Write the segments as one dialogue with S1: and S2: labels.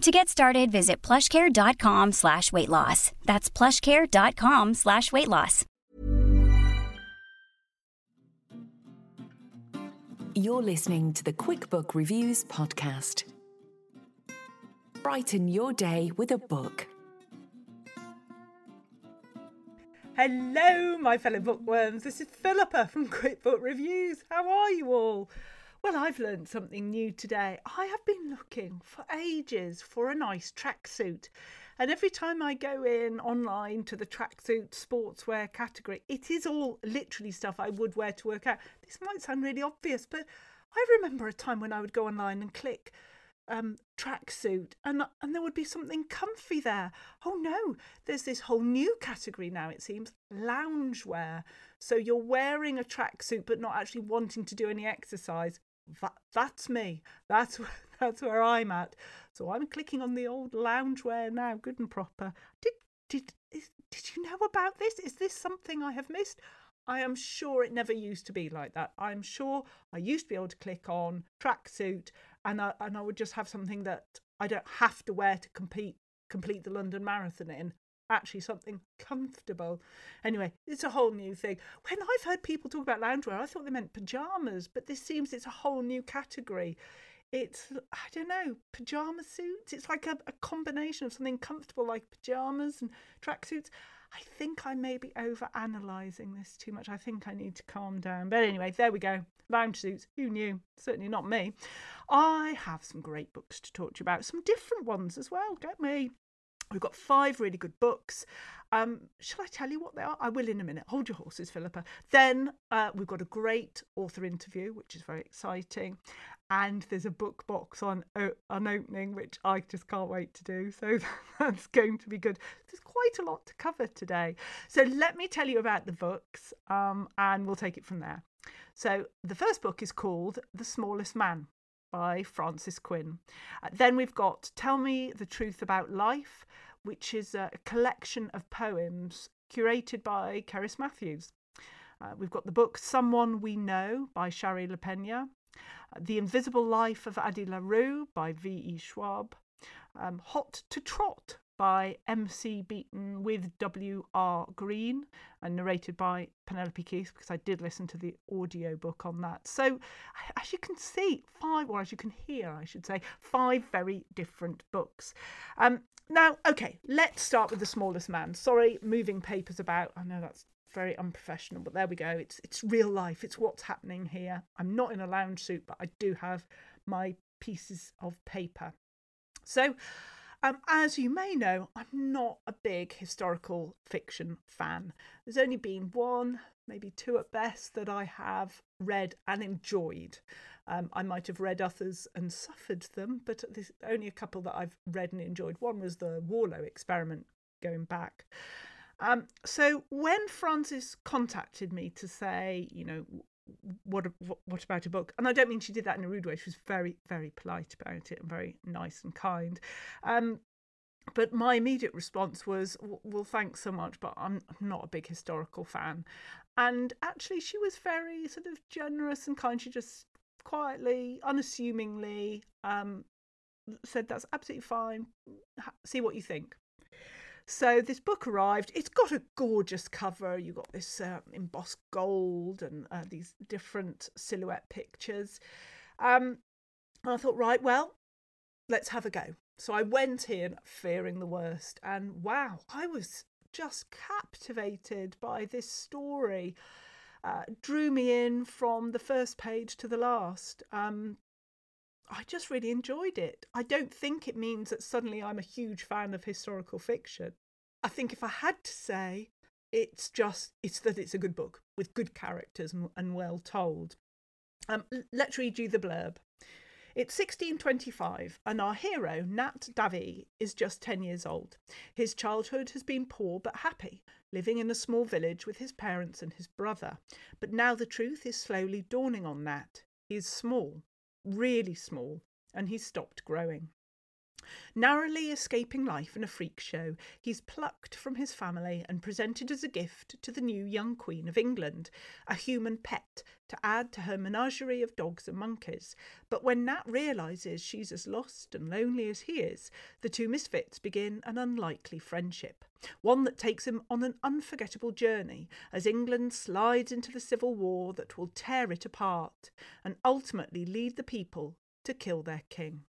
S1: To get started, visit plushcare.com slash weight loss. That's plushcare.com slash weight loss.
S2: You're listening to the QuickBook Reviews podcast. Brighten your day with a book.
S3: Hello, my fellow bookworms. This is Philippa from QuickBook Reviews. How are you all? Well, I've learned something new today. I have been looking for ages for a nice tracksuit. And every time I go in online to the tracksuit sportswear category, it is all literally stuff I would wear to work out. This might sound really obvious, but I remember a time when I would go online and click um, tracksuit, and and there would be something comfy there. Oh no, there's this whole new category now. It seems loungewear. So you're wearing a tracksuit but not actually wanting to do any exercise that, that's me. That's that's where I'm at. So I'm clicking on the old loungewear now, good and proper. Did did is, did you know about this? Is this something I have missed? I am sure it never used to be like that. I'm sure I used to be able to click on tracksuit and I, and I would just have something that I don't have to wear to compete complete the London Marathon in actually something comfortable. Anyway, it's a whole new thing. When I've heard people talk about loungewear, I thought they meant pajamas, but this seems it's a whole new category. It's, I don't know, pajama suits. It's like a, a combination of something comfortable like pajamas and tracksuits. I think I may be over analysing this too much. I think I need to calm down. But anyway, there we go. Lounge suits. Who knew? Certainly not me. I have some great books to talk to you about, some different ones as well. Get me. We've got five really good books. Um, shall I tell you what they are? I will in a minute. Hold your horses, Philippa. Then uh, we've got a great author interview, which is very exciting. And there's a book box on on opening, which I just can't wait to do. So that's going to be good. There's quite a lot to cover today. So let me tell you about the books, um, and we'll take it from there. So the first book is called The Smallest Man by Frances Quinn. Uh, then we've got Tell Me the Truth About Life, which is a collection of poems curated by Cerys Matthews. Uh, we've got the book Someone We Know by Shari Lapena, uh, The Invisible Life of Addie LaRue by V.E. Schwab, um, Hot to Trot by MC Beaton with W.R. Green and narrated by Penelope Keith because I did listen to the audio book on that. So, as you can see, five, or as you can hear, I should say, five very different books. Um, now, okay, let's start with The Smallest Man. Sorry, moving papers about. I know that's very unprofessional, but there we go. It's it's real life. It's what's happening here. I'm not in a lounge suit, but I do have my pieces of paper. So, um, as you may know, I'm not a big historical fiction fan. There's only been one, maybe two at best, that I have read and enjoyed. Um, I might have read others and suffered them, but there's only a couple that I've read and enjoyed. One was the Warlow experiment going back. Um, so when Frances contacted me to say, you know, what, what about a book? And I don't mean she did that in a rude way. She was very very polite about it and very nice and kind. Um, but my immediate response was, "Well, thanks so much, but I'm not a big historical fan." And actually, she was very sort of generous and kind. She just quietly, unassumingly um, said, "That's absolutely fine. See what you think." So this book arrived. It's got a gorgeous cover. You got this uh, embossed gold and uh, these different silhouette pictures. Um, and I thought, right, well, let's have a go. So I went in fearing the worst, and wow, I was just captivated by this story. uh, drew me in from the first page to the last. Um, I just really enjoyed it. I don't think it means that suddenly I'm a huge fan of historical fiction. I think if I had to say, it's just it's that it's a good book with good characters and, and well told. Um, let's read you the blurb. It's 1625, and our hero, Nat Davy, is just 10 years old. His childhood has been poor but happy, living in a small village with his parents and his brother. But now the truth is slowly dawning on Nat. He is small, really small, and he's stopped growing. Narrowly escaping life in a freak show, he's plucked from his family and presented as a gift to the new young Queen of England, a human pet to add to her menagerie of dogs and monkeys. But when Nat realises she's as lost and lonely as he is, the two misfits begin an unlikely friendship, one that takes him on an unforgettable journey as England slides into the civil war that will tear it apart and ultimately lead the people to kill their king.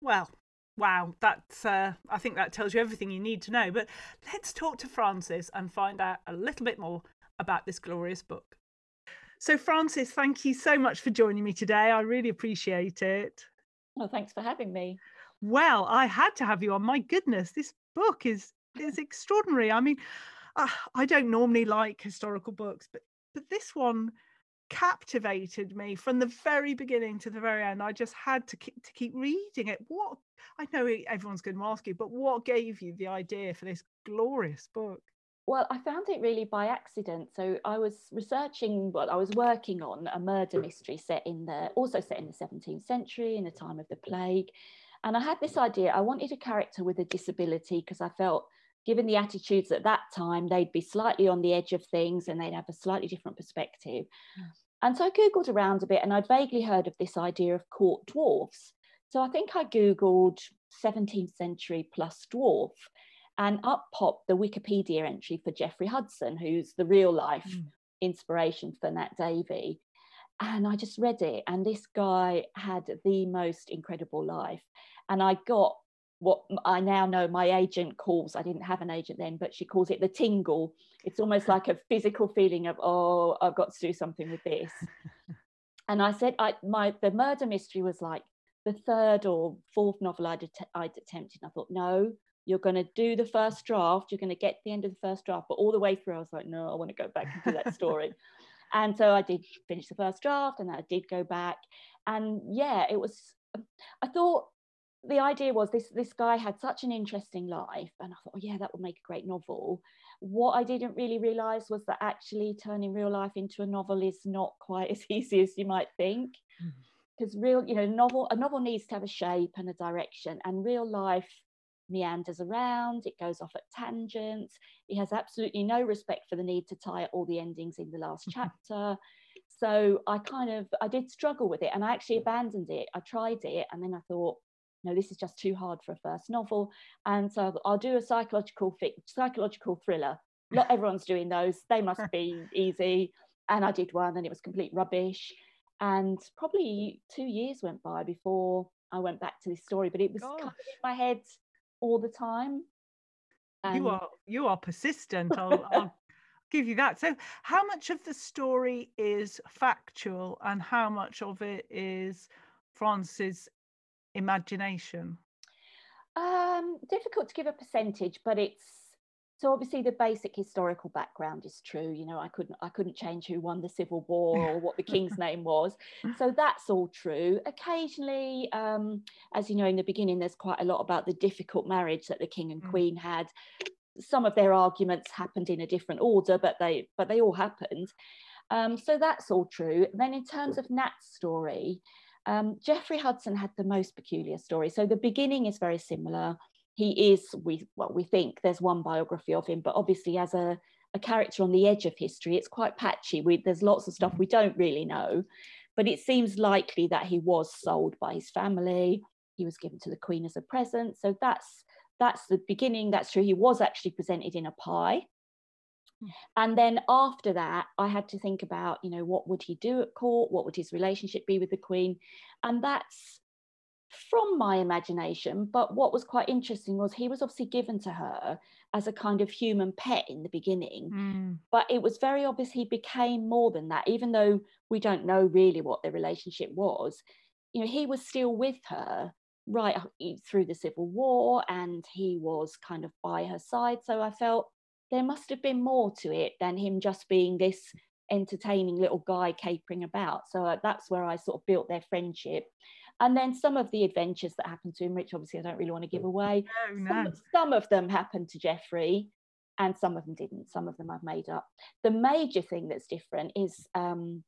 S3: Well, Wow, that's uh, I think that tells you everything you need to know. But let's talk to Frances and find out a little bit more about this glorious book. So, Frances, thank you so much for joining me today. I really appreciate it.
S4: Well, thanks for having me.
S3: Well, I had to have you on. My goodness, this book is is extraordinary. I mean, uh, I don't normally like historical books, but but this one captivated me from the very beginning to the very end. I just had to keep, to keep reading it. What I know everyone's going to ask you, but what gave you the idea for this glorious book?
S4: Well, I found it really by accident. So I was researching what I was working on a murder mystery set in the also set in the 17th century in the time of the plague. And I had this idea. I wanted a character with a disability because I felt given the attitudes at that time, they'd be slightly on the edge of things and they'd have a slightly different perspective. Mm. And so I Googled around a bit and I'd vaguely heard of this idea of court dwarfs. So I think I Googled 17th century plus dwarf and up popped the Wikipedia entry for Geoffrey Hudson, who's the real life mm. inspiration for Nat Davy. And I just read it, and this guy had the most incredible life. And I got what I now know my agent calls, I didn't have an agent then, but she calls it the tingle. It's almost like a physical feeling of, oh, I've got to do something with this. and I said, I, my, the murder mystery was like the third or fourth novel I'd, att- I'd attempted. And I thought, no, you're going to do the first draft. You're going to get to the end of the first draft. But all the way through, I was like, no, I want to go back and do that story. and so I did finish the first draft and I did go back. And yeah, it was, um, I thought the idea was this this guy had such an interesting life and i thought oh yeah that would make a great novel. What i didn't really realize was that actually turning real life into a novel is not quite as easy as you might think. Because mm-hmm. real you know novel a novel needs to have a shape and a direction and real life meanders around it goes off at tangents it has absolutely no respect for the need to tie all the endings in the last chapter. So i kind of i did struggle with it and i actually abandoned it i tried it and then i thought no, this is just too hard for a first novel. And so I'll do a psychological psychological thriller. Not everyone's doing those. They must be easy. And I did one and it was complete rubbish. And probably two years went by before I went back to this story, but it was in my head all the time.
S3: And you are you are persistent. I'll, I'll give you that. So, how much of the story is factual, and how much of it is Frances imagination?
S4: Um, difficult to give a percentage, but it's so obviously the basic historical background is true. You know, I couldn't I couldn't change who won the Civil War or what the king's name was. So that's all true. Occasionally, um, as you know, in the beginning, there's quite a lot about the difficult marriage that the king and mm. queen had. Some of their arguments happened in a different order, but they but they all happened. Um, so that's all true. Then in terms of Nat's story, um, Geoffrey Hudson had the most peculiar story. So the beginning is very similar. He is, we well, we think there's one biography of him, but obviously as a, a character on the edge of history, it's quite patchy. We, there's lots of stuff we don't really know, but it seems likely that he was sold by his family. He was given to the Queen as a present. So that's that's the beginning. That's true. He was actually presented in a pie. And then after that, I had to think about, you know, what would he do at court? What would his relationship be with the Queen? And that's from my imagination. But what was quite interesting was he was obviously given to her as a kind of human pet in the beginning.
S3: Mm.
S4: But it was very obvious he became more than that, even though we don't know really what their relationship was. You know, he was still with her right through the Civil War and he was kind of by her side. So I felt there must have been more to it than him just being this entertaining little guy capering about. So uh, that's where I sort of built their friendship. And then some of the adventures that happened to him, which obviously I don't really want to give away,
S3: No, no.
S4: some, some of them happened to Jeffrey and some of them didn't. Some of them I've made up. The major thing that's different is um,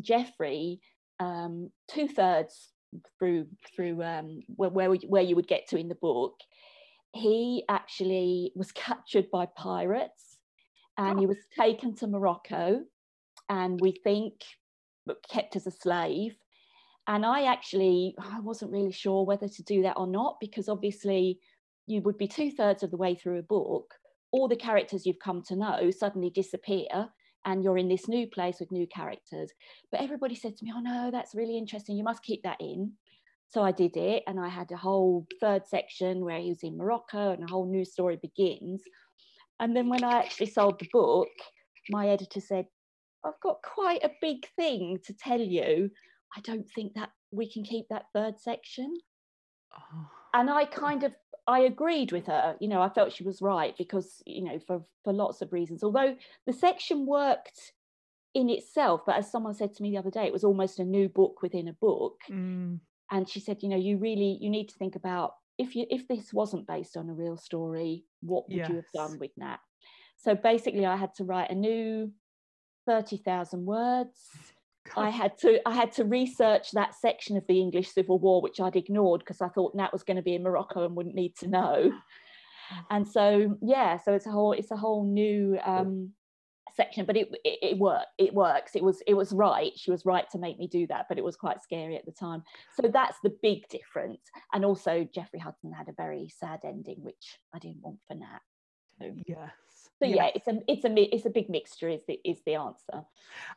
S4: Jeffrey, um, two thirds through through um, where where, where you would get to in the book, he actually was captured by pirates, and he oh. was taken to Morocco, and we think kept as a slave. And I actually I wasn't really sure whether to do that or not because obviously you would be two thirds of the way through a book. All the characters you've come to know suddenly disappear, and you're in this new place with new characters. But everybody said to me, Oh, no, that's really interesting. You must keep that in. So I did it, and I had a whole third section where he was in Morocco, and a whole new story begins. And then when I actually sold the book, my editor said, I've got quite a big thing to tell you. I don't think that we can keep that third section
S3: Oh.
S4: and I kind of I agreed with her. You know, I felt she was right because you know for for lots of reasons. Although the section worked in itself, but as someone said to me the other day, it was almost a new book within a book.
S3: Mm.
S4: And she said, you know, you really you need to think about if you if this wasn't based on a real story, what would you have done with that? So basically, I had to write a new thirty thousand words. I had to I had to research that section of the English Civil War, which I'd ignored because I thought Nat was going to be in Morocco and wouldn't need to know. And so yeah, so it's a whole it's a whole new um, section, but it, it it worked. It works. It was it was right. She was right to make me do that, but it was quite scary at the time. So that's the big difference. And also Jeffrey Hudson had a very sad ending, which I didn't want for Nat. So,
S3: Yes.
S4: So yeah,
S3: yes.
S4: it's a it's a it's a big mixture. Is the is the answer.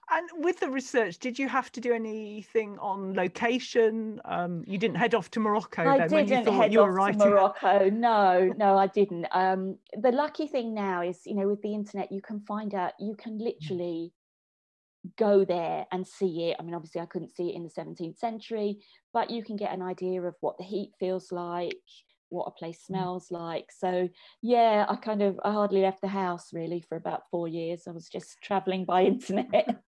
S3: And with the research, did you have to do anything on location? Um, you didn't head off to Morocco
S4: I
S3: then when you
S4: didn't
S3: thought
S4: head
S3: you were
S4: off
S3: writing.
S4: to Morocco. No, no, I didn't. Um, the lucky thing now is, you know, with the internet, you can find out. You can literally go there and see it. I mean, obviously, I couldn't see it in the 17th century, but you can get an idea of what the heat feels like, what a place smells like. So, yeah, I kind of I hardly left the house really for about four years. I was just traveling by internet.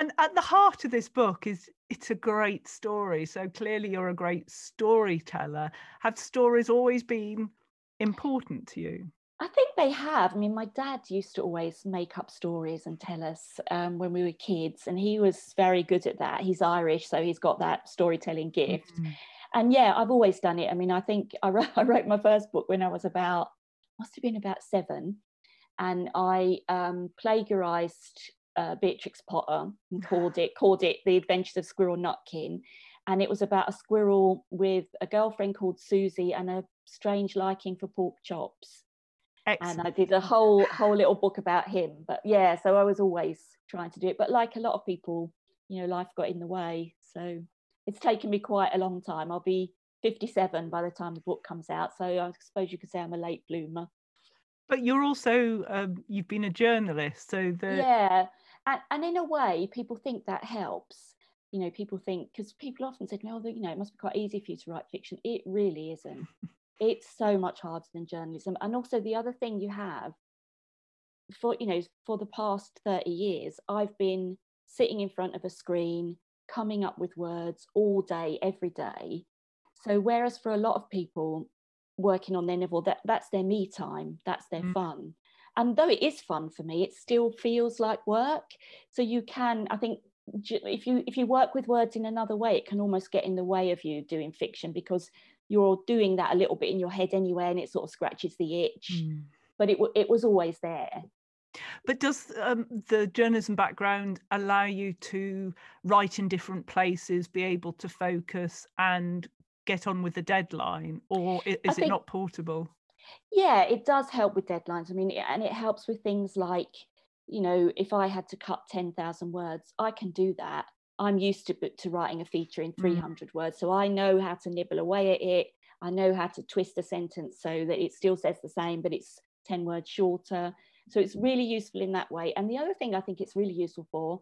S3: And at the heart of this book is it's a great story. So clearly you're a great storyteller. Have stories always been important to you?
S4: I think they have. I mean, my dad used to always make up stories and tell us um, when we were kids, and he was very good at that. He's Irish, so he's got that storytelling gift.
S3: Mm.
S4: And yeah, I've always done it. I mean, I think I wrote, I wrote my first book when I was about, must have been about seven, and I um, plagiarized uh, Beatrix Potter and called it called it The Adventures of Squirrel Nutkin, and it was about a squirrel with a girlfriend called Susie and a strange liking for pork chops
S3: Excellent.
S4: and I did a whole whole little book about him. But yeah, so I was always trying to do it. But like a lot of people, you know, life got in the way. So it's taken me quite a long time. I'll be 57 by the time the book comes out. So I suppose you could say I'm a late bloomer.
S3: But you're also um, you've been a journalist, so the
S4: Yeah. And, and in a way, people think that helps. You know, people think because people often said, "No, you know, it must be quite easy for you to write fiction." It really isn't. it's so much harder than journalism. And also, the other thing you have for you know for the past 30 years i've been sitting in front of a screen coming up with words all day every day. So whereas for a lot of people working on their novel that that's their me time that's their
S3: Mm.
S4: fun. And though it is fun for me it still feels like work. So you can i think if you if you work with words in another way it can almost get in the way of you doing fiction because you're doing that a little bit in your head anyway and it sort of scratches the itch.
S3: Mm.
S4: but it, wa- it was always there
S3: But does um, the journalism background allow you to write in different places, be able to focus and get on with the deadline, or is it not portable?
S4: yeah it does help with deadlines i mean and it helps with things like you know if i had to cut 10,000 words i can do that I'm used to, to writing a feature in
S3: Mm.
S4: 300 words, so I know how to nibble away at it. I know how to twist a sentence so that it still says the same, but it's 10 words shorter. So it's really useful in that way. And the other thing I think it's really useful for,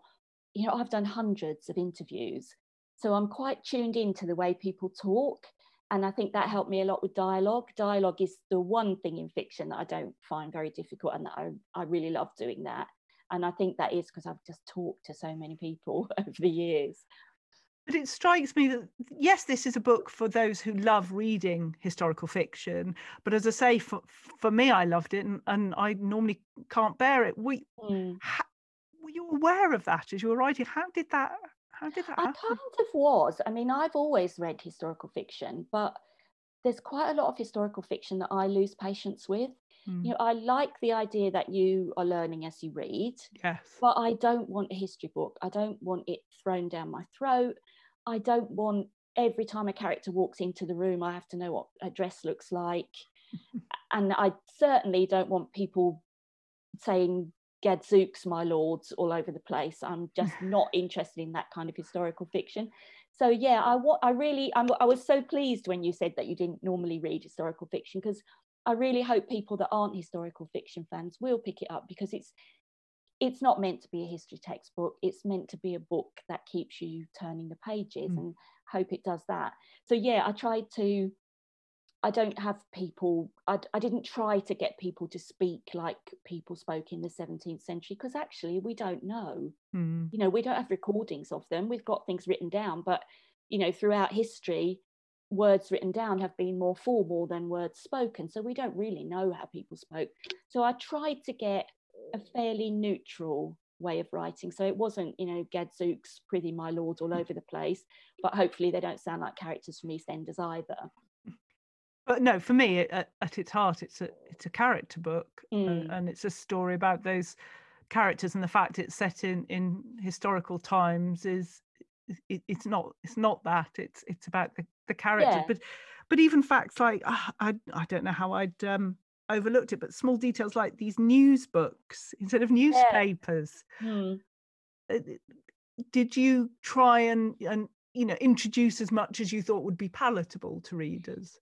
S4: you know, I've done hundreds of interviews. So I'm quite tuned into the way people talk. And I think that helped me a lot with dialogue. Dialogue is the one thing in fiction that I don't find very difficult and that I, I really love doing that. And I think that is because I've just talked to so many people over the years.
S3: But it strikes me that yes, this is a book for those who love reading historical fiction. But as I say, for for me, I loved it, and, and I normally can't bear it. We,
S4: Mm.
S3: ha, were you aware of that as you were writing? How did that? How did that
S4: I
S3: happen?
S4: kind of was. I mean, I've always read historical fiction, but there's quite a lot of historical fiction that I lose patience with.
S3: Mm,
S4: You know, I like the idea that you are learning as you read,
S3: yes.
S4: but I don't want a history book. I don't want it thrown down my throat. I don't want every time a character walks into the room, I have to know what a dress looks like. and I certainly don't want people saying gadzooks, my lords, all over the place. I'm just not interested in that kind of historical fiction. So yeah, I I really I'm, I was so pleased when you said that you didn't normally read historical fiction because I really hope people that aren't historical fiction fans will pick it up because it's it's not meant to be a history textbook. It's meant to be a book that keeps you turning the pages
S3: Mm.
S4: and hope it does that. So yeah, I tried to I don't have people, I, I didn't try to get people to speak like people spoke in the 17th century because actually we don't know.
S3: Mm,
S4: You know, we don't have recordings of them. We've got things written down, but, you know, throughout history, words written down have been more formal than words spoken. So we don't really know how people spoke. So I tried to get a fairly neutral way of writing. So it wasn't, you know, gadzooks, prithee my lord all over the place, but hopefully they don't sound like characters from EastEnders either.
S3: But no, for me, at, at its heart, it's a it's a character book, uh,
S4: Mm.
S3: and it's a story about those characters, and the fact it's set in in historical times is it, it's not it's not that it's it's about the, the character
S4: Yeah.
S3: But but even facts like ah, I I don't know how I'd um, overlooked it, but small details like these news books instead of newspapers.
S4: Hmm.
S3: uh, Did you try and and you know introduce as much as you thought would be palatable to readers?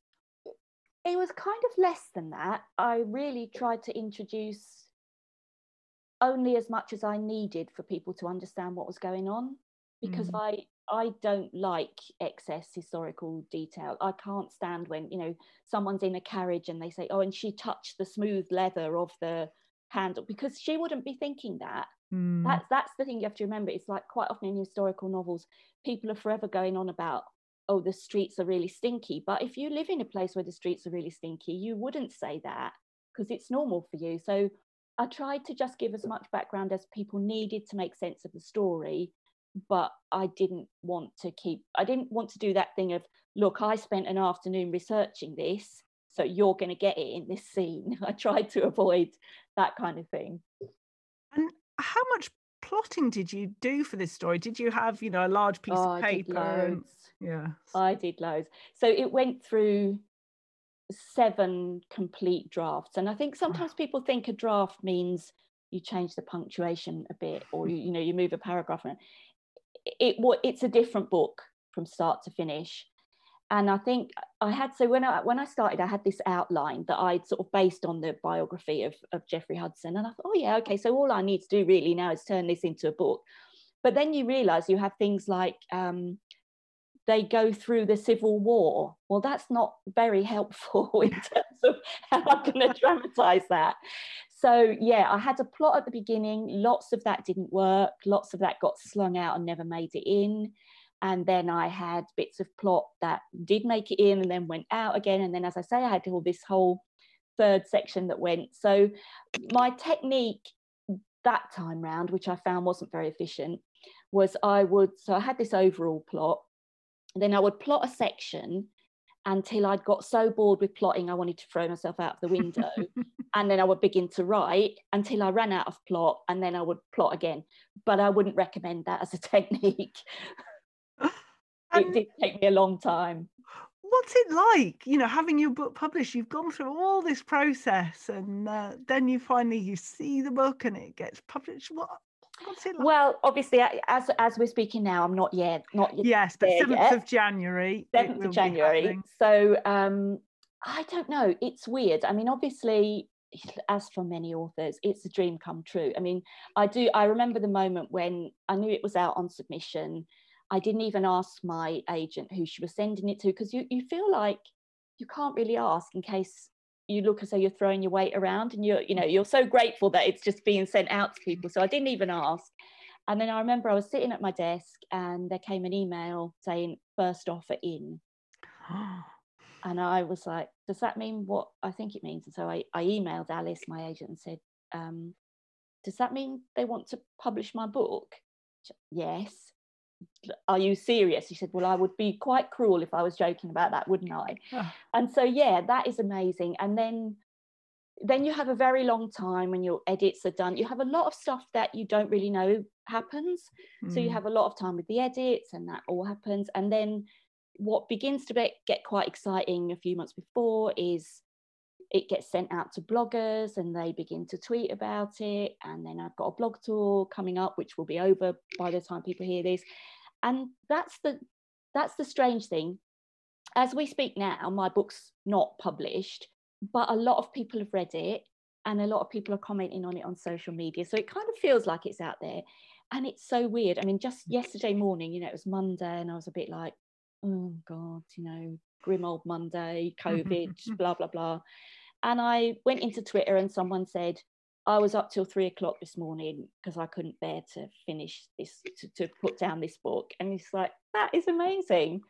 S4: it was kind of less than that. I really tried to introduce only as much as I needed for people to understand what was going on because
S3: Mm.
S4: I I don't like excess historical detail. I can't stand when, you know, someone's in a carriage and they say, "Oh, and she touched the smooth leather of the handle," because she wouldn't be thinking that.
S3: Mm.
S4: That's that's the thing you have to remember. It's like quite often in historical novels, people are forever going on about, oh, the streets are really stinky. But if you live in a place where the streets are really stinky, you wouldn't say that because it's normal for you. So I tried to just give as much background as people needed to make sense of the story. But I didn't want to keep, I didn't want to do that thing of, look, I spent an afternoon researching this, so you're going to get it in this scene. I tried to avoid that kind of thing.
S3: And how much plotting did you do for this story? Did you have, you know, a large piece
S4: Oh,
S3: of paper? and- yeah.
S4: I did loads. So it went through seven complete drafts. And I think sometimes people think a draft means you change the punctuation a bit or you, you know you move a paragraph around. It what it's a different book from start to finish. And I think I had so when I when I started, I had this outline that I'd sort of based on the biography of, of Jeffrey Hudson. And I thought, oh yeah, okay, so all I need to do really now is turn this into a book. But then you realize you have things like um, they go through the civil war well that's not very helpful in terms of how i'm going to dramatize that so yeah i had a plot at the beginning. Lots of that didn't work. Lots of that got slung out and never made it in. And then i had bits of plot that did make it in and then went out again. And then as i say i had all this whole third section that went. So my technique that time round which i found wasn't very efficient was i would so i had this overall plot. Then I would plot a section until I'd got so bored with plotting, I wanted to throw myself out of the window. and then I would begin to write until I ran out of plot, and then I would plot again. But I wouldn't recommend that as a technique. it did take me a long time.
S3: what's it like, you know, having your book published? You've gone through all this process, and uh, then you finally you see the book and it gets published. What What's it like?
S4: Well, obviously, as as we're speaking now, I'm not yet, not yet.
S3: yes, but 7th of January.
S4: 7th of January. So um, I don't know. It's weird. I mean, obviously, as for many authors, it's a dream come true. I mean, I do. I remember the moment when I knew it was out on submission. I didn't even ask my agent who she was sending it to because you you feel like you can't really ask in case you look as though you're throwing your weight around and you're you know you're so grateful that it's just being sent out to people. So i didn't even ask. And then i remember i was sitting at my desk and there came an email saying first offer in. And i was like does that mean what i think it means? And so i, I emailed alice my agent and said um, does that mean they want to publish my book? Yes are you serious? He said well i would be quite cruel if i was joking about that wouldn't i?
S3: Ah,
S4: and so yeah that is amazing. And then then you have a very long time when your edits are done. You have a lot of stuff that you don't really know happens. So you
S3: mm.
S4: have a lot of time with the edits and that all happens. And then what begins to be, get quite exciting a few months before is it gets sent out to bloggers and they begin to tweet about it. And then i've got a blog tour coming up which will be over by the time people hear this. And that's the that's the strange thing. As we speak now my book's not published but a lot of people have read it and a lot of people are commenting on it on social media. So it kind of feels like it's out there. And it's so weird. I mean just yesterday morning you know it was monday and i was a bit like oh god you know grim old monday covid blah blah blah and i went into twitter and someone said i was up till three o'clock this morning because i couldn't bear to finish this to, to put down this book. And it's like that is amazing.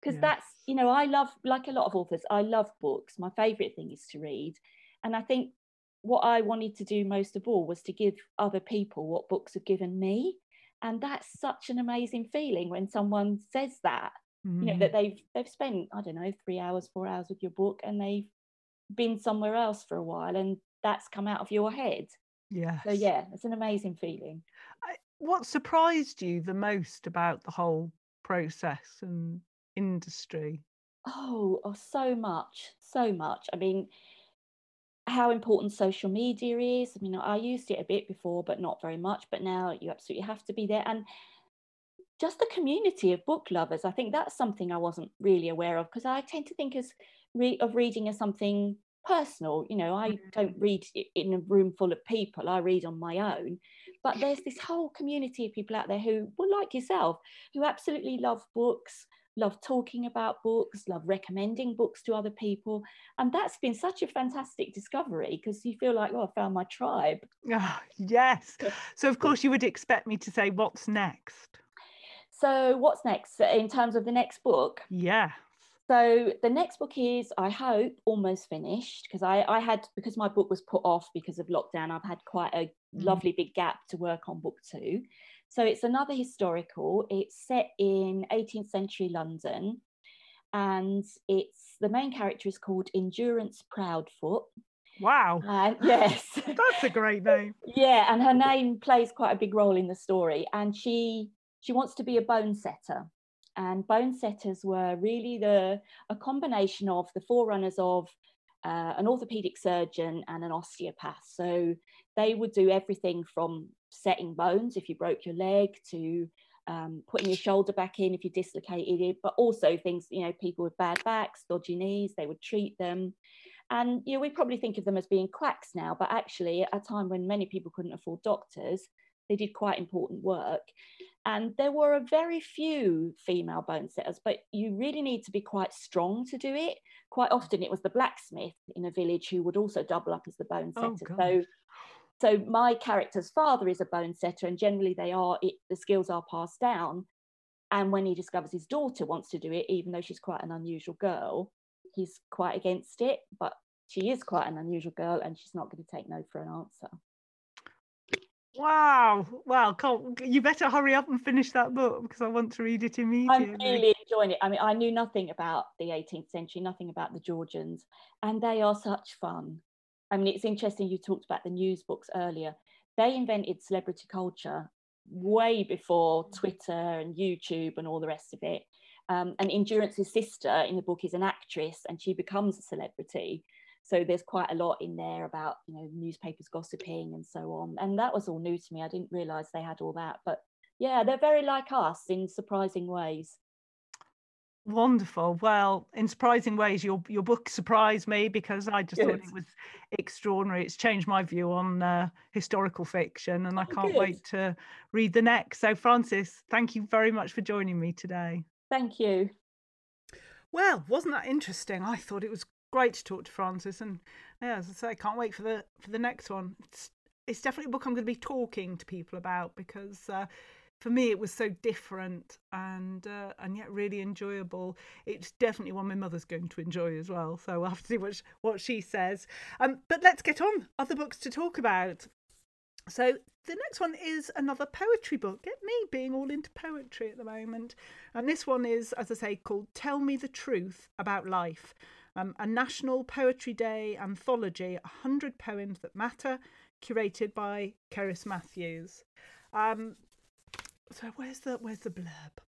S4: Because
S3: Yes.
S4: that's you know i love like a lot of authors i love books. My favorite thing is to read. And i think what i wanted to do most of all was to give other people what books have given me. And that's such an amazing feeling when someone says that you know
S3: Mm.
S4: that they've they've spent i don't know three hours four hours with your book and they've been somewhere else for a while and that's come out of your head
S3: Yeah.
S4: so yeah it's an amazing feeling
S3: I- What surprised you the most about the whole process and industry?
S4: oh, oh so much so much i mean how important social media is i mean i used it a bit before but not very much but now you absolutely have to be there and just the community of book lovers i think that's something i wasn't really aware of because i tend to think as re- of reading as something personal you know i don't read in a room full of people i read on my own but there's this whole community of people out there who well like yourself who absolutely love books love talking about books love recommending books to other people and that's been such a fantastic discovery because you feel like oh i found my tribe
S3: Ah, yes. So, of course, you would expect me to say, What's next?
S4: So what's next in terms of the next book
S3: Yeah.
S4: So the next book is, I hope, almost finished because I, I had because my book was put off because of lockdown. I've had quite a
S3: Mm.
S4: lovely big gap to work on book two. So it's another historical. It's set in 18th century London, and it's the main character is called Endurance Proudfoot.
S3: Wow.
S4: And yes,
S3: That's a great name.
S4: yeah, and her name plays quite a big role in the story. And she she wants to be a bone setter. And bone setters were really the a combination of the forerunners of uh, an orthopedic surgeon and an osteopath. So they would do everything from setting bones if you broke your leg to um, putting your shoulder back in if you dislocated it, but also things, you know, people with bad backs, dodgy knees, they would treat them. And you know, we probably think of them as being quacks now, but actually, at a time when many people couldn't afford doctors, they did quite important work. And there were a very few female bone setters, but you really need to be quite strong to do it. Quite mm. often, it was the blacksmith in a village who would also double up as the bone
S3: Oh,
S4: setter.
S3: gosh.
S4: so, so my character's father is a bone setter, and generally, they are it, the skills are passed down. And when he discovers his daughter wants to do it, even though she's quite an unusual girl, he's quite against it. But she is quite an unusual girl, and she's not going to take no for an answer.
S3: Wow. Well, can't, you better hurry up and finish that book because I want to read it immediately.
S4: I'm really enjoying it. I mean, I knew nothing about the 18th century, nothing about the Georgians, and they are such fun. I mean, it's interesting you talked about the news books earlier. They invented celebrity culture way before Twitter and YouTube and all the rest of it. Um, and Endurance's sister in the book is an actress and she becomes a celebrity. So there's quite a lot in there about you know newspapers gossiping and so on and that was all new to me i didn't realize they had all that but yeah they're very like us in surprising ways
S3: Wonderful. Well, in surprising ways, your your book surprised me because I just thought it was extraordinary. It's changed my view on uh, historical fiction, and I
S4: Oh,
S3: can't
S4: good.
S3: wait to read the next. So, Frances, thank you very much for joining me today.
S4: thank you
S3: Well, wasn't that interesting? I thought it was great to talk to Frances, and yeah, as I say, I can't wait for the for the next one. It's it's definitely a book I'm going to be talking to people about because uh, for me it was so different and uh, and yet really enjoyable. It's definitely one my mother's going to enjoy as well. So we'll have to see what sh- what she says. Um, but let's get on. Other books to talk about. So the next one is another poetry book. Get me being all into poetry at the moment. And this one is, as I say, called Tell Me the Truth About Life. Um, a National Poetry Day anthology, 100 poems that matter, curated by Cerys Matthews. Um, so where's the where's the blurb?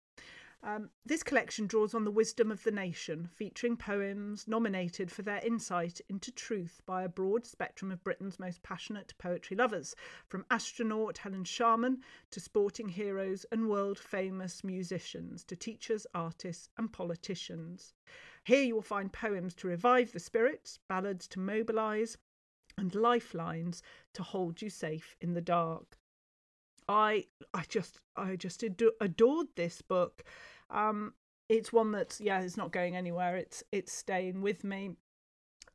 S3: Um, this collection draws on the wisdom of the nation, featuring poems nominated for their insight into truth by a broad spectrum of Britain's most passionate poetry lovers, from astronaut Helen Sharman to sporting heroes and world famous musicians, to teachers, artists, and politicians. Here you will find poems to revive the spirits, ballads to mobilise, and lifelines to hold you safe in the dark. I I just I just ado- adored this book. Um, it's one that's yeah, it's not going anywhere. It's it's staying with me.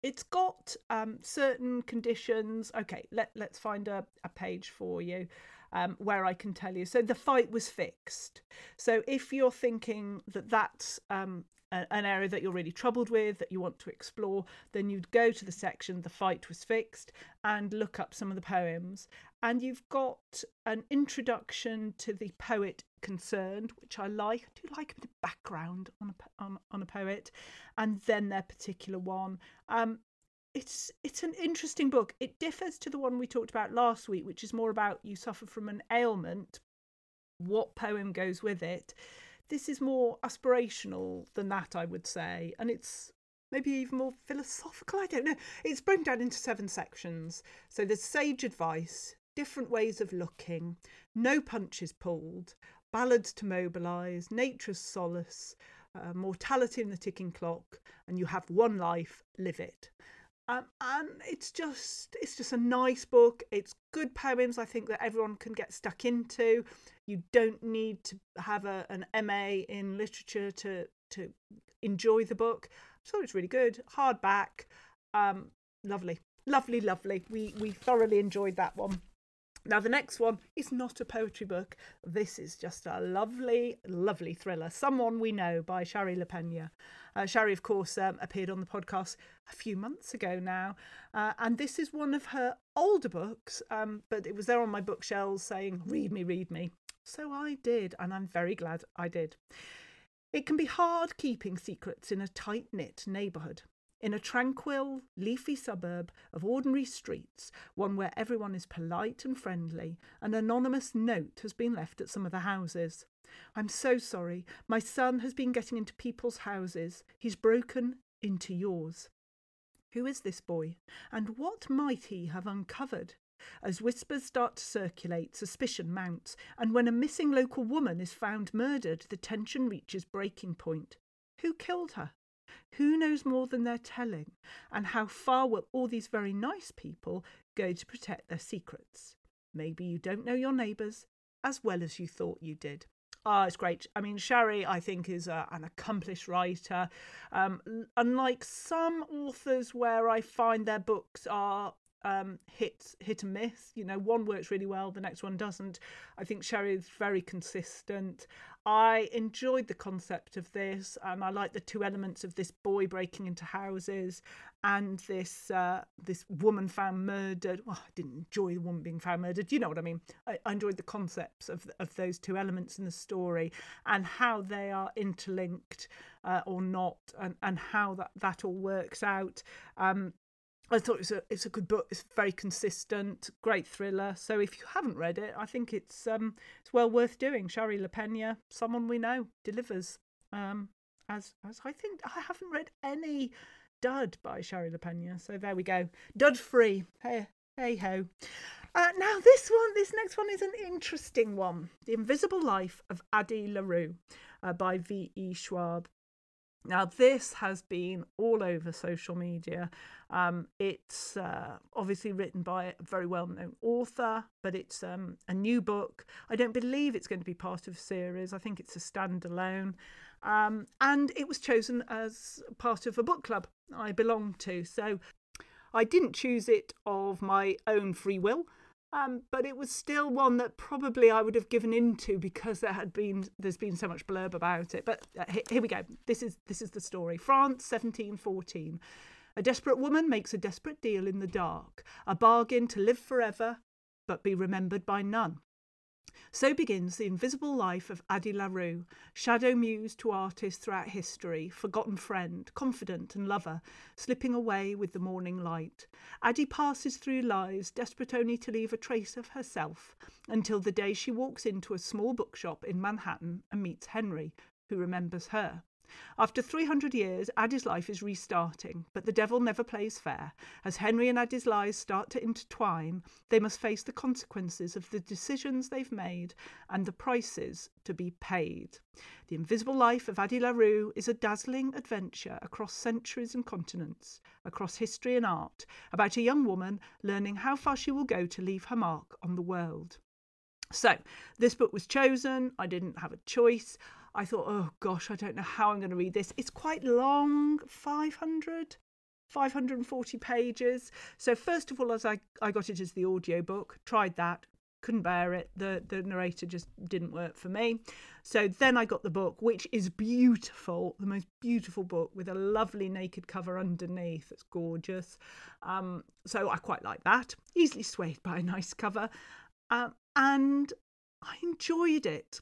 S3: It's got um, certain conditions. Okay, let let's find a, a page for you um, where I can tell you. So the fight was fixed. So if you're thinking that that's um, an area that you're really troubled with, that you want to explore, then you'd go to the section The Fight Was Fixed and look up some of the poems. And you've got an introduction to the poet concerned, which I like. I do like a bit of background on a, on, on a poet, and then their particular one. Um, it's it's an interesting book. It differs to the one we talked about last week, which is more about you suffer from an ailment. What poem goes with it? This is more aspirational than that, I would say, and it's maybe even more philosophical. I don't know. It's broken down into seven sections. So there's sage advice, different ways of looking, no punches pulled, ballads to mobilise, nature's solace, uh, mortality in the ticking clock, and you have one life, live it. Um, and it's just it's just a nice book. It's good poems. I think that everyone can get stuck into. You don't need to have a, an MA in literature to to enjoy the book. So it's really good. Hardback, um, lovely, lovely, lovely. We we thoroughly enjoyed that one. Now, the next one is not a poetry book. This is just a lovely, lovely thriller. Someone We Know by Shari LaPena. Uh, Shari, of course, um, appeared on the podcast a few months ago now. Uh, and this is one of her older books, um, but it was there on my bookshelves saying, read me, read me. So I did, and I'm very glad I did. It can be hard keeping secrets in a tight knit neighbourhood. In a tranquil, leafy suburb of ordinary streets, one where everyone is polite and friendly, an anonymous note has been left at some of the houses. I'm so sorry. My son has been getting into people's houses. He's broken into yours. Who is this boy? And what might he have uncovered? As whispers start to circulate, suspicion mounts, and when a missing local woman is found murdered, the tension reaches breaking point. Who killed her? Who knows more than they're telling? And how far will all these very nice people go to protect their secrets? Maybe you don't know your neighbours as well as you thought you did. Ah, it's great. I mean, Shari, I think, is a, an accomplished writer. Um, unlike some authors where I find their books are um, hit hit and miss. You know, one works really well, the next one doesn't. I think Shari is very consistent. I enjoyed the concept of this, and I like the two elements of this boy breaking into houses and this uh, this woman found murdered. Well, I didn't enjoy the woman being found murdered. You know what I mean? I, I enjoyed the concepts of of those two elements in the story and how they are interlinked uh, or not, and and how that that all works out. Um, I thought it's a it's a good book. It's very consistent, great thriller. So if you haven't read it, I think it's um it's well worth doing. Shari LaPena, someone we know, delivers. Um, as as I think I haven't read any Dud by Shari LaPena. So there we go. Dud free. Hey, hey ho. Uh, now this one, this next one is an interesting one. The Invisible Life of Addie LaRue uh, by V.E. Schwab. Now, this has been all over social media. Um, it's uh, obviously written by a very well known author, but it's um, a new book. I don't believe it's going to be part of a series, I think it's a standalone. Um, and it was chosen as part of a book club I belong to. So I didn't choose it of my own free will. Um, but it was still one that probably I would have given into because there had been there's been so much blurb about it. But uh, here, here we go. This is this is the story. France, 1714. A desperate woman makes a desperate deal in the dark, a bargain to live forever, but be remembered by none. So begins the invisible life of Addie LaRue, shadow muse to artists throughout history, forgotten friend, confidant and lover, slipping away with the morning light. Addie passes through lives, desperate only to leave a trace of herself, until the day she walks into a small bookshop in Manhattan and meets Henry, who remembers her. After 300 years, Addie's life is restarting, but the devil never plays fair. As Henry and Addie's lives start to intertwine, they must face the consequences of the decisions they've made and the prices to be paid. The Invisible Life of Addie LaRue is a dazzling adventure across centuries and continents, across history and art, about a young woman learning how far she will go to leave her mark on the world. So, this book was chosen. I didn't have a choice. I thought, oh gosh, I don't know how I'm going to read this. It's quite long 500, 540 pages. So, first of all, as I, I got it as the audio book, tried that, couldn't bear it. The, the narrator just didn't work for me. So, then I got the book, which is beautiful, the most beautiful book with a lovely naked cover underneath. It's gorgeous. Um, so, I quite like that. Easily swayed by a nice cover. Um, and I enjoyed it.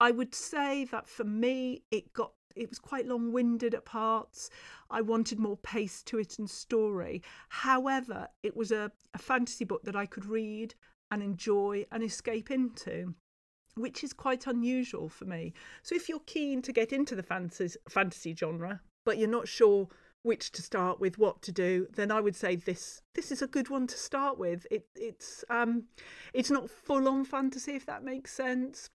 S3: I would say that for me, it got it was quite long winded at parts. I wanted more pace to it and story. However, it was a, a fantasy book that I could read and enjoy and escape into which is quite unusual for me. So if you're keen to get into the fantasy fantasy genre, but you're not sure which to start with, what to do, then I would say this this is a good one to start with. It it's um it's not full on fantasy if that makes sense,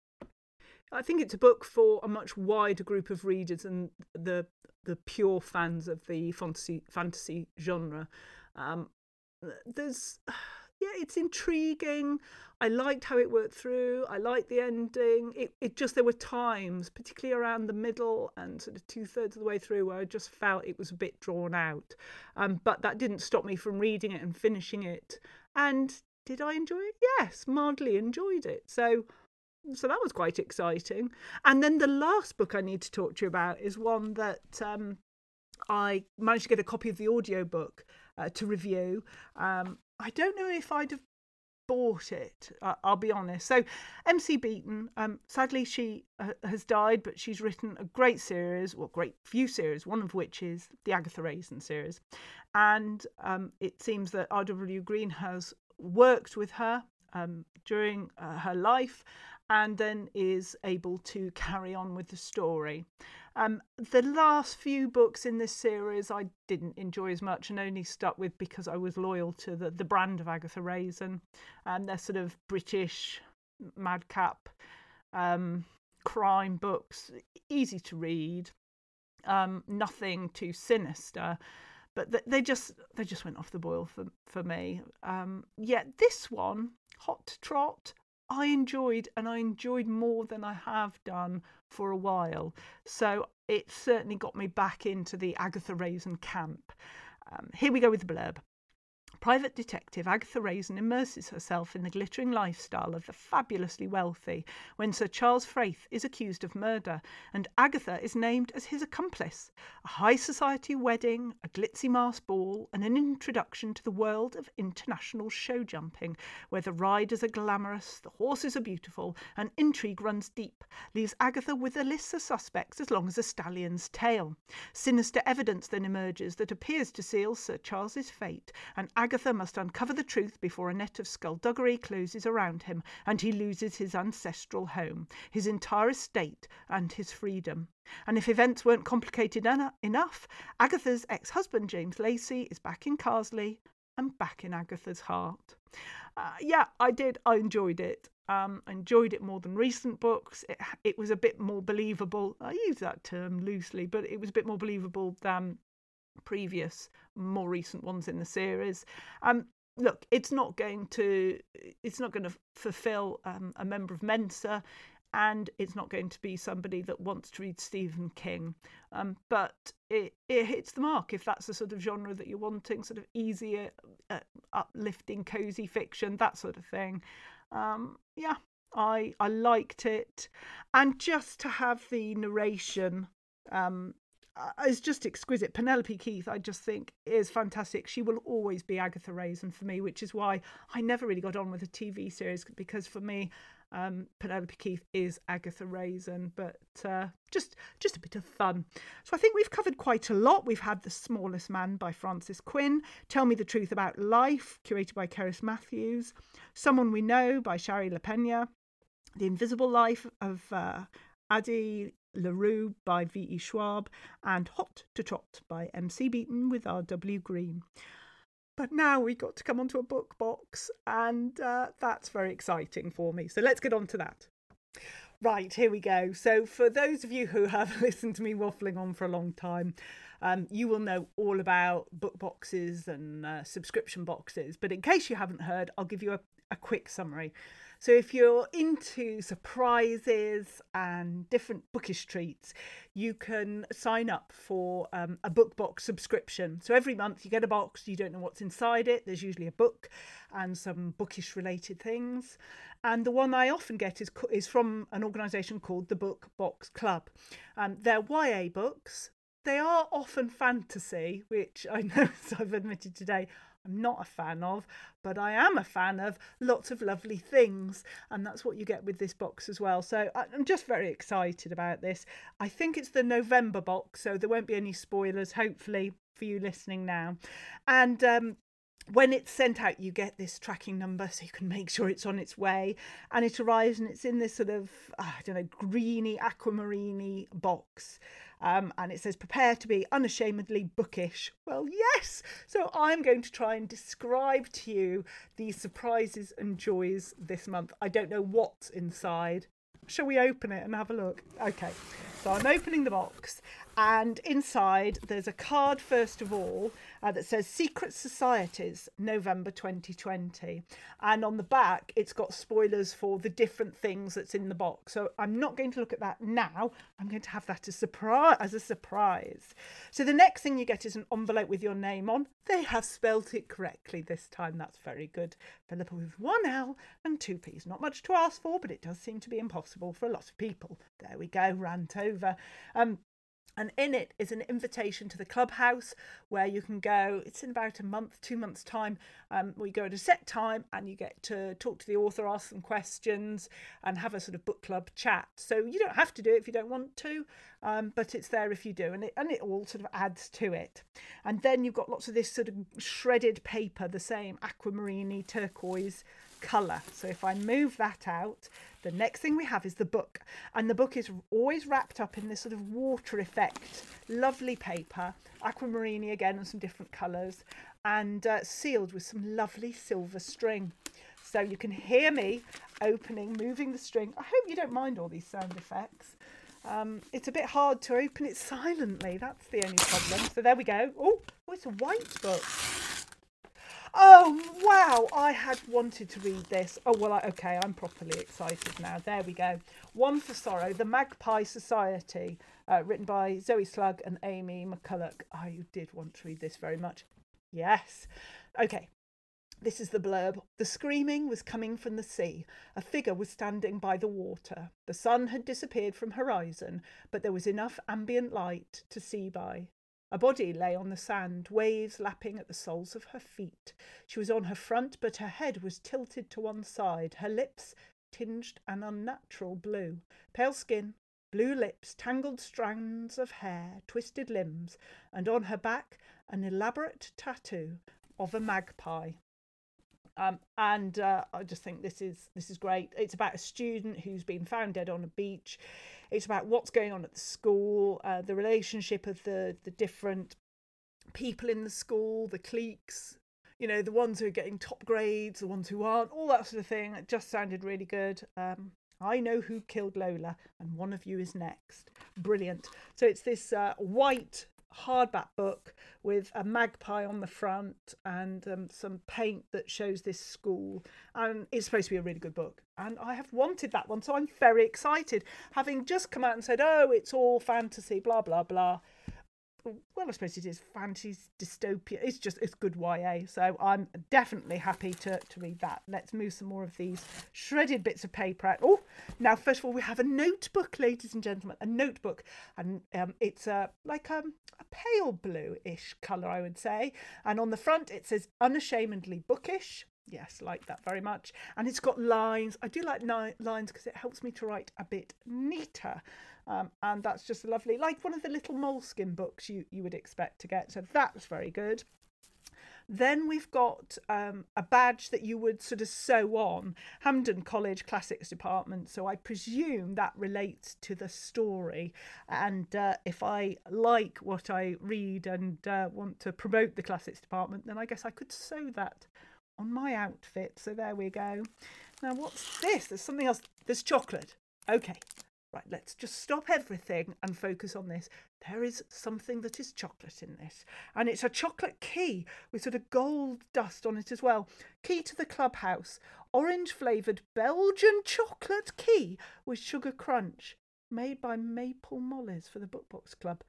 S3: I think it's a book for a much wider group of readers than the the pure fans of the fantasy fantasy genre. Um, there's yeah, it's intriguing. I liked how it worked through. I liked the ending. It, it just there were times, particularly around the middle and sort of two thirds of the way through, where I just felt it was a bit drawn out. Um, but that didn't stop me from reading it and finishing it. And did I enjoy it? Yes, mildly enjoyed it. So so that was quite exciting. And then the last book I need to talk to you about is one that um, I managed to get a copy of the audio book uh, to review. Um, I don't know if I'd have bought it, I'll be honest. So, MC Beaton, um, sadly, she uh, has died, but she's written a great series, well, great few series, one of which is the Agatha Raisin series. And um, it seems that R.W. Green has worked with her um, during uh, her life and then is able to carry on with the story. Um, the last few books in this series I didn't enjoy as much and only stuck with because I was loyal to the, the brand of Agatha Raisin and they're sort of British madcap um, crime books, easy to read, um, nothing too sinister. But they just they just went off the boil for for me. Um, yet this one, Hot Trot, I enjoyed, and I enjoyed more than I have done for a while. So it certainly got me back into the Agatha Raisin camp. Um, here we go with the blurb. Private detective Agatha Raisin immerses herself in the glittering lifestyle of the fabulously wealthy when Sir Charles Fraith is accused of murder and Agatha is named as his accomplice. A high society wedding, a glitzy masked ball, and an introduction to the world of international show jumping, where the riders are glamorous, the horses are beautiful, and intrigue runs deep, leaves Agatha with a list of suspects as long as a stallion's tail. Sinister evidence then emerges that appears to seal Sir Charles's fate, and Agatha Agatha must uncover the truth before a net of skullduggery closes around him and he loses his ancestral home, his entire estate, and his freedom. And if events weren't complicated enough, Agatha's ex husband, James Lacey, is back in Carsley and back in Agatha's heart. Uh, yeah, I did. I enjoyed it. Um, enjoyed it more than recent books. It, it was a bit more believable. I use that term loosely, but it was a bit more believable than previous, more recent ones in the series. Um, look, it's not going to it's not going to fulfil um, a member of Mensa, and it's not going to be somebody that wants to read Stephen King. Um, but it it hits the mark if that's the sort of genre that you're wanting, sort of easier, uh, uplifting, cozy fiction, that sort of thing. Um, yeah, I I liked it, and just to have the narration um, uh, is just exquisite. Penelope Keith, I just think, is fantastic. She will always be Agatha Raisin for me, which is why I never really got on with a TV series because for me, um, Penelope Keith is Agatha Raisin, but uh, just just a bit of fun. So I think we've covered quite a lot. We've had The Smallest Man by Frances Quinn, Tell Me the Truth About Life, curated by Cerys Matthews, Someone We Know by Shari LaPena, The Invisible Life of uh, Addie LaRue by V.E. Schwab, and Hot to Trot by M.C. Beaton with R.W. Green. But now we got to come onto a book box, and uh, that's very exciting for me. So let's get on to that. Right, here we go. So, for those of you who have listened to me waffling on for a long time, um, you will know all about book boxes and uh, subscription boxes. But in case you haven't heard, I'll give you a, a quick summary. So if you're into surprises and different bookish treats, you can sign up for um, a book box subscription. So every month you get a box, you don't know what's inside it. There's usually a book and some bookish related things. And the one I often get is is from an organisation called the Book Box Club. Um, they're YA books. They are often fantasy, which I know, as I've admitted today, I'm not a fan of, but I am a fan of lots of lovely things. And that's what you get with this box as well. So I'm just very excited about this. I think it's the November box, so there won't be any spoilers, hopefully, for you listening now. And um, when it's sent out, you get this tracking number so you can make sure it's on its way. And it arrives and it's in this sort of, I don't know, greeny, aquamarine box. Um, and it says, prepare to be unashamedly bookish. Well, yes. So I'm going to try and describe to you the surprises and joys this month. I don't know what's inside. Shall we open it and have a look? Okay. So I'm opening the box and inside, there's a card, first of all, uh, that says Secret Societies, November 2020. And on the back, it's got spoilers for the different things that's in the box. So I'm not going to look at that now. I'm going to have that as, surprise, as a surprise. So the next thing you get is an envelope with your name on. They have spelt it correctly this time. That's very good. Philippa with one L and two P's. Not much to ask for, but it does seem to be impossible for a lot of people. There we go, rant over. Um, and in it is an invitation to the clubhouse where you can go it's in about a month two months time um, we go at a set time and you get to talk to the author ask some questions and have a sort of book club chat. So you don't have to do it if you don't want to um, but it's there if you do and it, and it all sort of adds to it. And then you've got lots of this sort of shredded paper the same aquamarine turquoise colour so if i move that out the next thing we have is the book, and the book is always wrapped up in this sort of water effect, lovely paper, aquamarine again, and some different colours, and uh, sealed with some lovely silver string. So you can hear me opening, moving the string. I hope you don't mind all these sound effects. Um, it's a bit hard to open it silently. That's the only problem. So there we go. Oh, it's a white book. Oh, wow. I had wanted to read this. Oh, well, I, okay, I'm properly excited now. There we go. One for Sorrow, The Magpie Society, uh, written by Zoe Sugg and Amy McCulloch. You did want to read this very much. Yes. Okay. This is the blurb. The screaming was coming from the sea. A figure was standing by the water. The sun had disappeared from horizon, but there was enough ambient light to see by. A body lay on the sand, waves lapping at the soles of her feet. She was on her front, but her head was tilted to one side, her lips tinged an unnatural blue. Pale skin, blue lips, tangled strands of hair, twisted limbs, and on her back an elaborate tattoo of a magpie. Um, and uh, I just think this is this is great. It's about a student who's been found dead on a beach. It's about what's going on at the school, uh, the relationship of the the different people in the school, the cliques, you know, the ones who are getting top grades, the ones who aren't, all that sort of thing. It just sounded really good. Um, I know who killed Lola, and one of you is next. Brilliant. So it's this uh, white hardback book with a magpie on the front and um, some paint that shows this school. And it's supposed to be a really good book. And I have wanted that one, so I'm very excited. Having just come out and said, oh, it's all fantasy, blah, blah, blah well, I suppose it is fantasy dystopia. It's just it's good YA, so I'm definitely happy to to read that. Let's move some more of these shredded bits of paper out. Oh, now first of all, we have a notebook, ladies and gentlemen, a notebook, and um, it's a like um, a pale blue-ish color, I would say. And on the front, it says unashamedly bookish. Yes, like that very much. And it's got lines. I do like ni- lines because it helps me to write a bit neater. Um, and that's just lovely, like one of the little moleskin books you, you would expect to get. So that's very good. Then we've got um, a badge that you would sort of sew on Hampden College Classics Department. So I presume that relates to the story. And uh, if I like what I read and uh, want to promote the Classics Department, then I guess I could sew that on my outfit. So there we go. Now, what's this? There's something else. There's chocolate. Okay, right, let's just stop everything and focus on this. There is something that is chocolate in this, and it's a chocolate key with sort of gold dust on it as well. Key to the clubhouse, orange flavoured Belgian chocolate key with sugar crunch, made by Maple Mollies for the Book Box Club.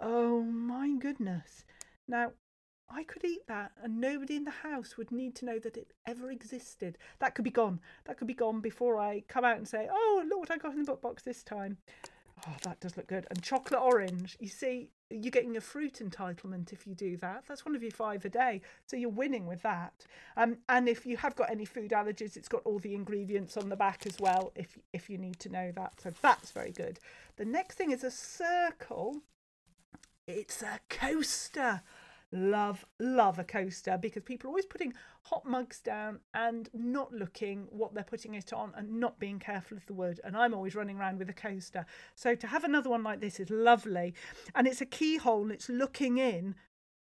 S3: Oh my goodness. Now, I could eat that and nobody in the house would need to know that it ever existed. That could be gone. That could be gone before I come out and say, oh, look what I got in the book box this time. Oh, that does look good. And chocolate orange. You see, you're getting a fruit entitlement if you do that. That's one of your five a day. So you're winning with that. Um, and if you have got any food allergies, it's got all the ingredients on the back as well, if, if you need to know that. So that's very good. The next thing is a circle. It's a coaster love, love a coaster because people are always putting hot mugs down and not looking what they're putting it on and not being careful of the wood. And I'm always running around with a coaster. So to have another one like this is lovely. And it's a keyhole and it's looking in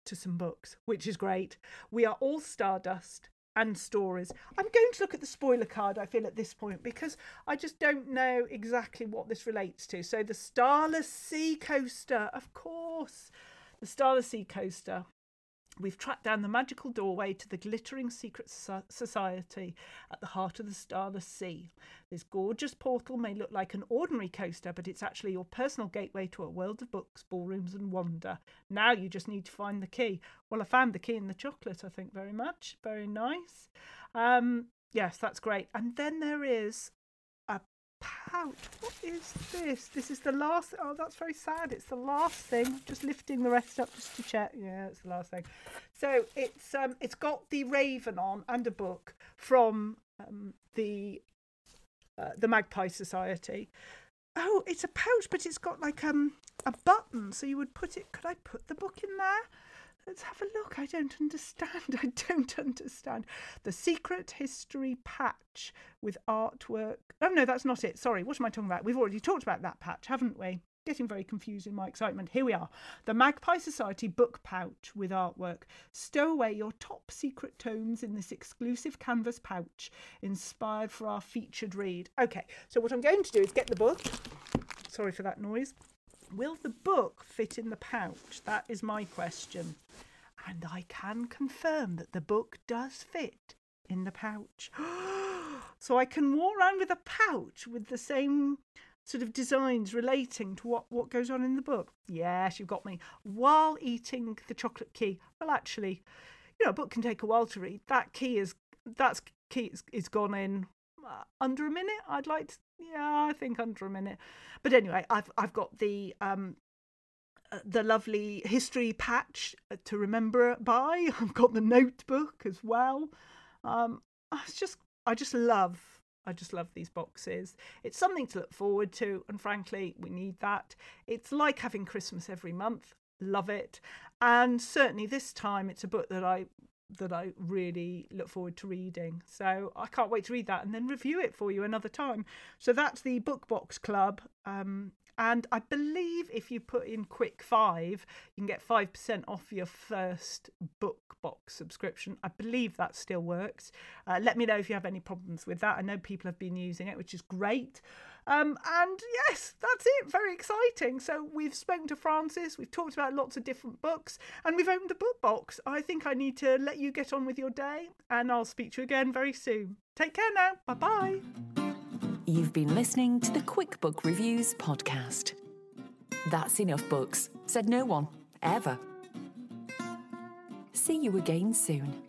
S3: to some books, which is great. We are all stardust and stories. I'm going to look at the spoiler card, I feel, at this point, because I just don't know exactly what this relates to. So, the Starless Sea Coaster, of course. The Starless Sea Coaster. We've tracked down the magical doorway to the glittering secret society at the heart of the starless sea. This gorgeous portal may look like an ordinary coaster, but it's actually your personal gateway to a world of books, ballrooms, and wonder. Now you just need to find the key. Well, I found the key in the chocolate, I think, very much. Very nice. Um, yes, that's great. And then there is pouch. What is this? This is the last. Oh, that's very sad. It's the last thing. Just lifting the rest up just to check. Yeah, it's the last thing. So it's um, it's got the raven on and a book from um, the uh, the Magpie Society. Oh, it's a pouch, but it's got like um a button, so you would put it. Could I put the book in there? Let's have a look. I don't understand. I don't understand. The Secret History patch with artwork. Oh, no, that's not it. Sorry, what am I talking about? We've already talked about that patch, haven't we? Getting very confused in my excitement. Here we are. The Magpie Society book pouch with artwork. Stow away your top secret tomes in this exclusive canvas pouch, inspired for our featured read. Okay, so what I'm going to do is get the book. Sorry for that noise. Will the book fit in the pouch? That is my question. And I can confirm that the book does fit in the pouch. so I can walk around with a pouch with the same sort of designs relating to what, what goes on in the book. Yes, you've got me. While eating the chocolate key. Well, actually, you know, a book can take a while to read. That key is that's key is, is gone in uh, under a minute. I'd like to, yeah, I think under a minute. But anyway, I've I've got the um uh, the lovely history patch to remember by. I've got the notebook as well. Um, it's just I just love I just love these boxes. It's something to look forward to, and frankly, we need that. It's like having Christmas every month. Love it. And certainly this time, it's a book that I that I really look forward to reading. So I can't wait to read that and then review it for you another time. So that's the Book Box Club. Um, and I believe if you put in Quick Five, you can get 5% off your first book box subscription. I believe that still works. Uh, let me know if you have any problems with that. I know people have been using it, which is great. Um, and yes, that's it. Very exciting. So we've spoken to Frances, we've talked about lots of different books, and we've opened the book box. I think I need to let you get on with your day, and I'll speak to you again very soon. Take care now. Bye bye.
S2: You've been listening to the Quick Book Reviews podcast. That's enough books, said no one, ever. See you again soon.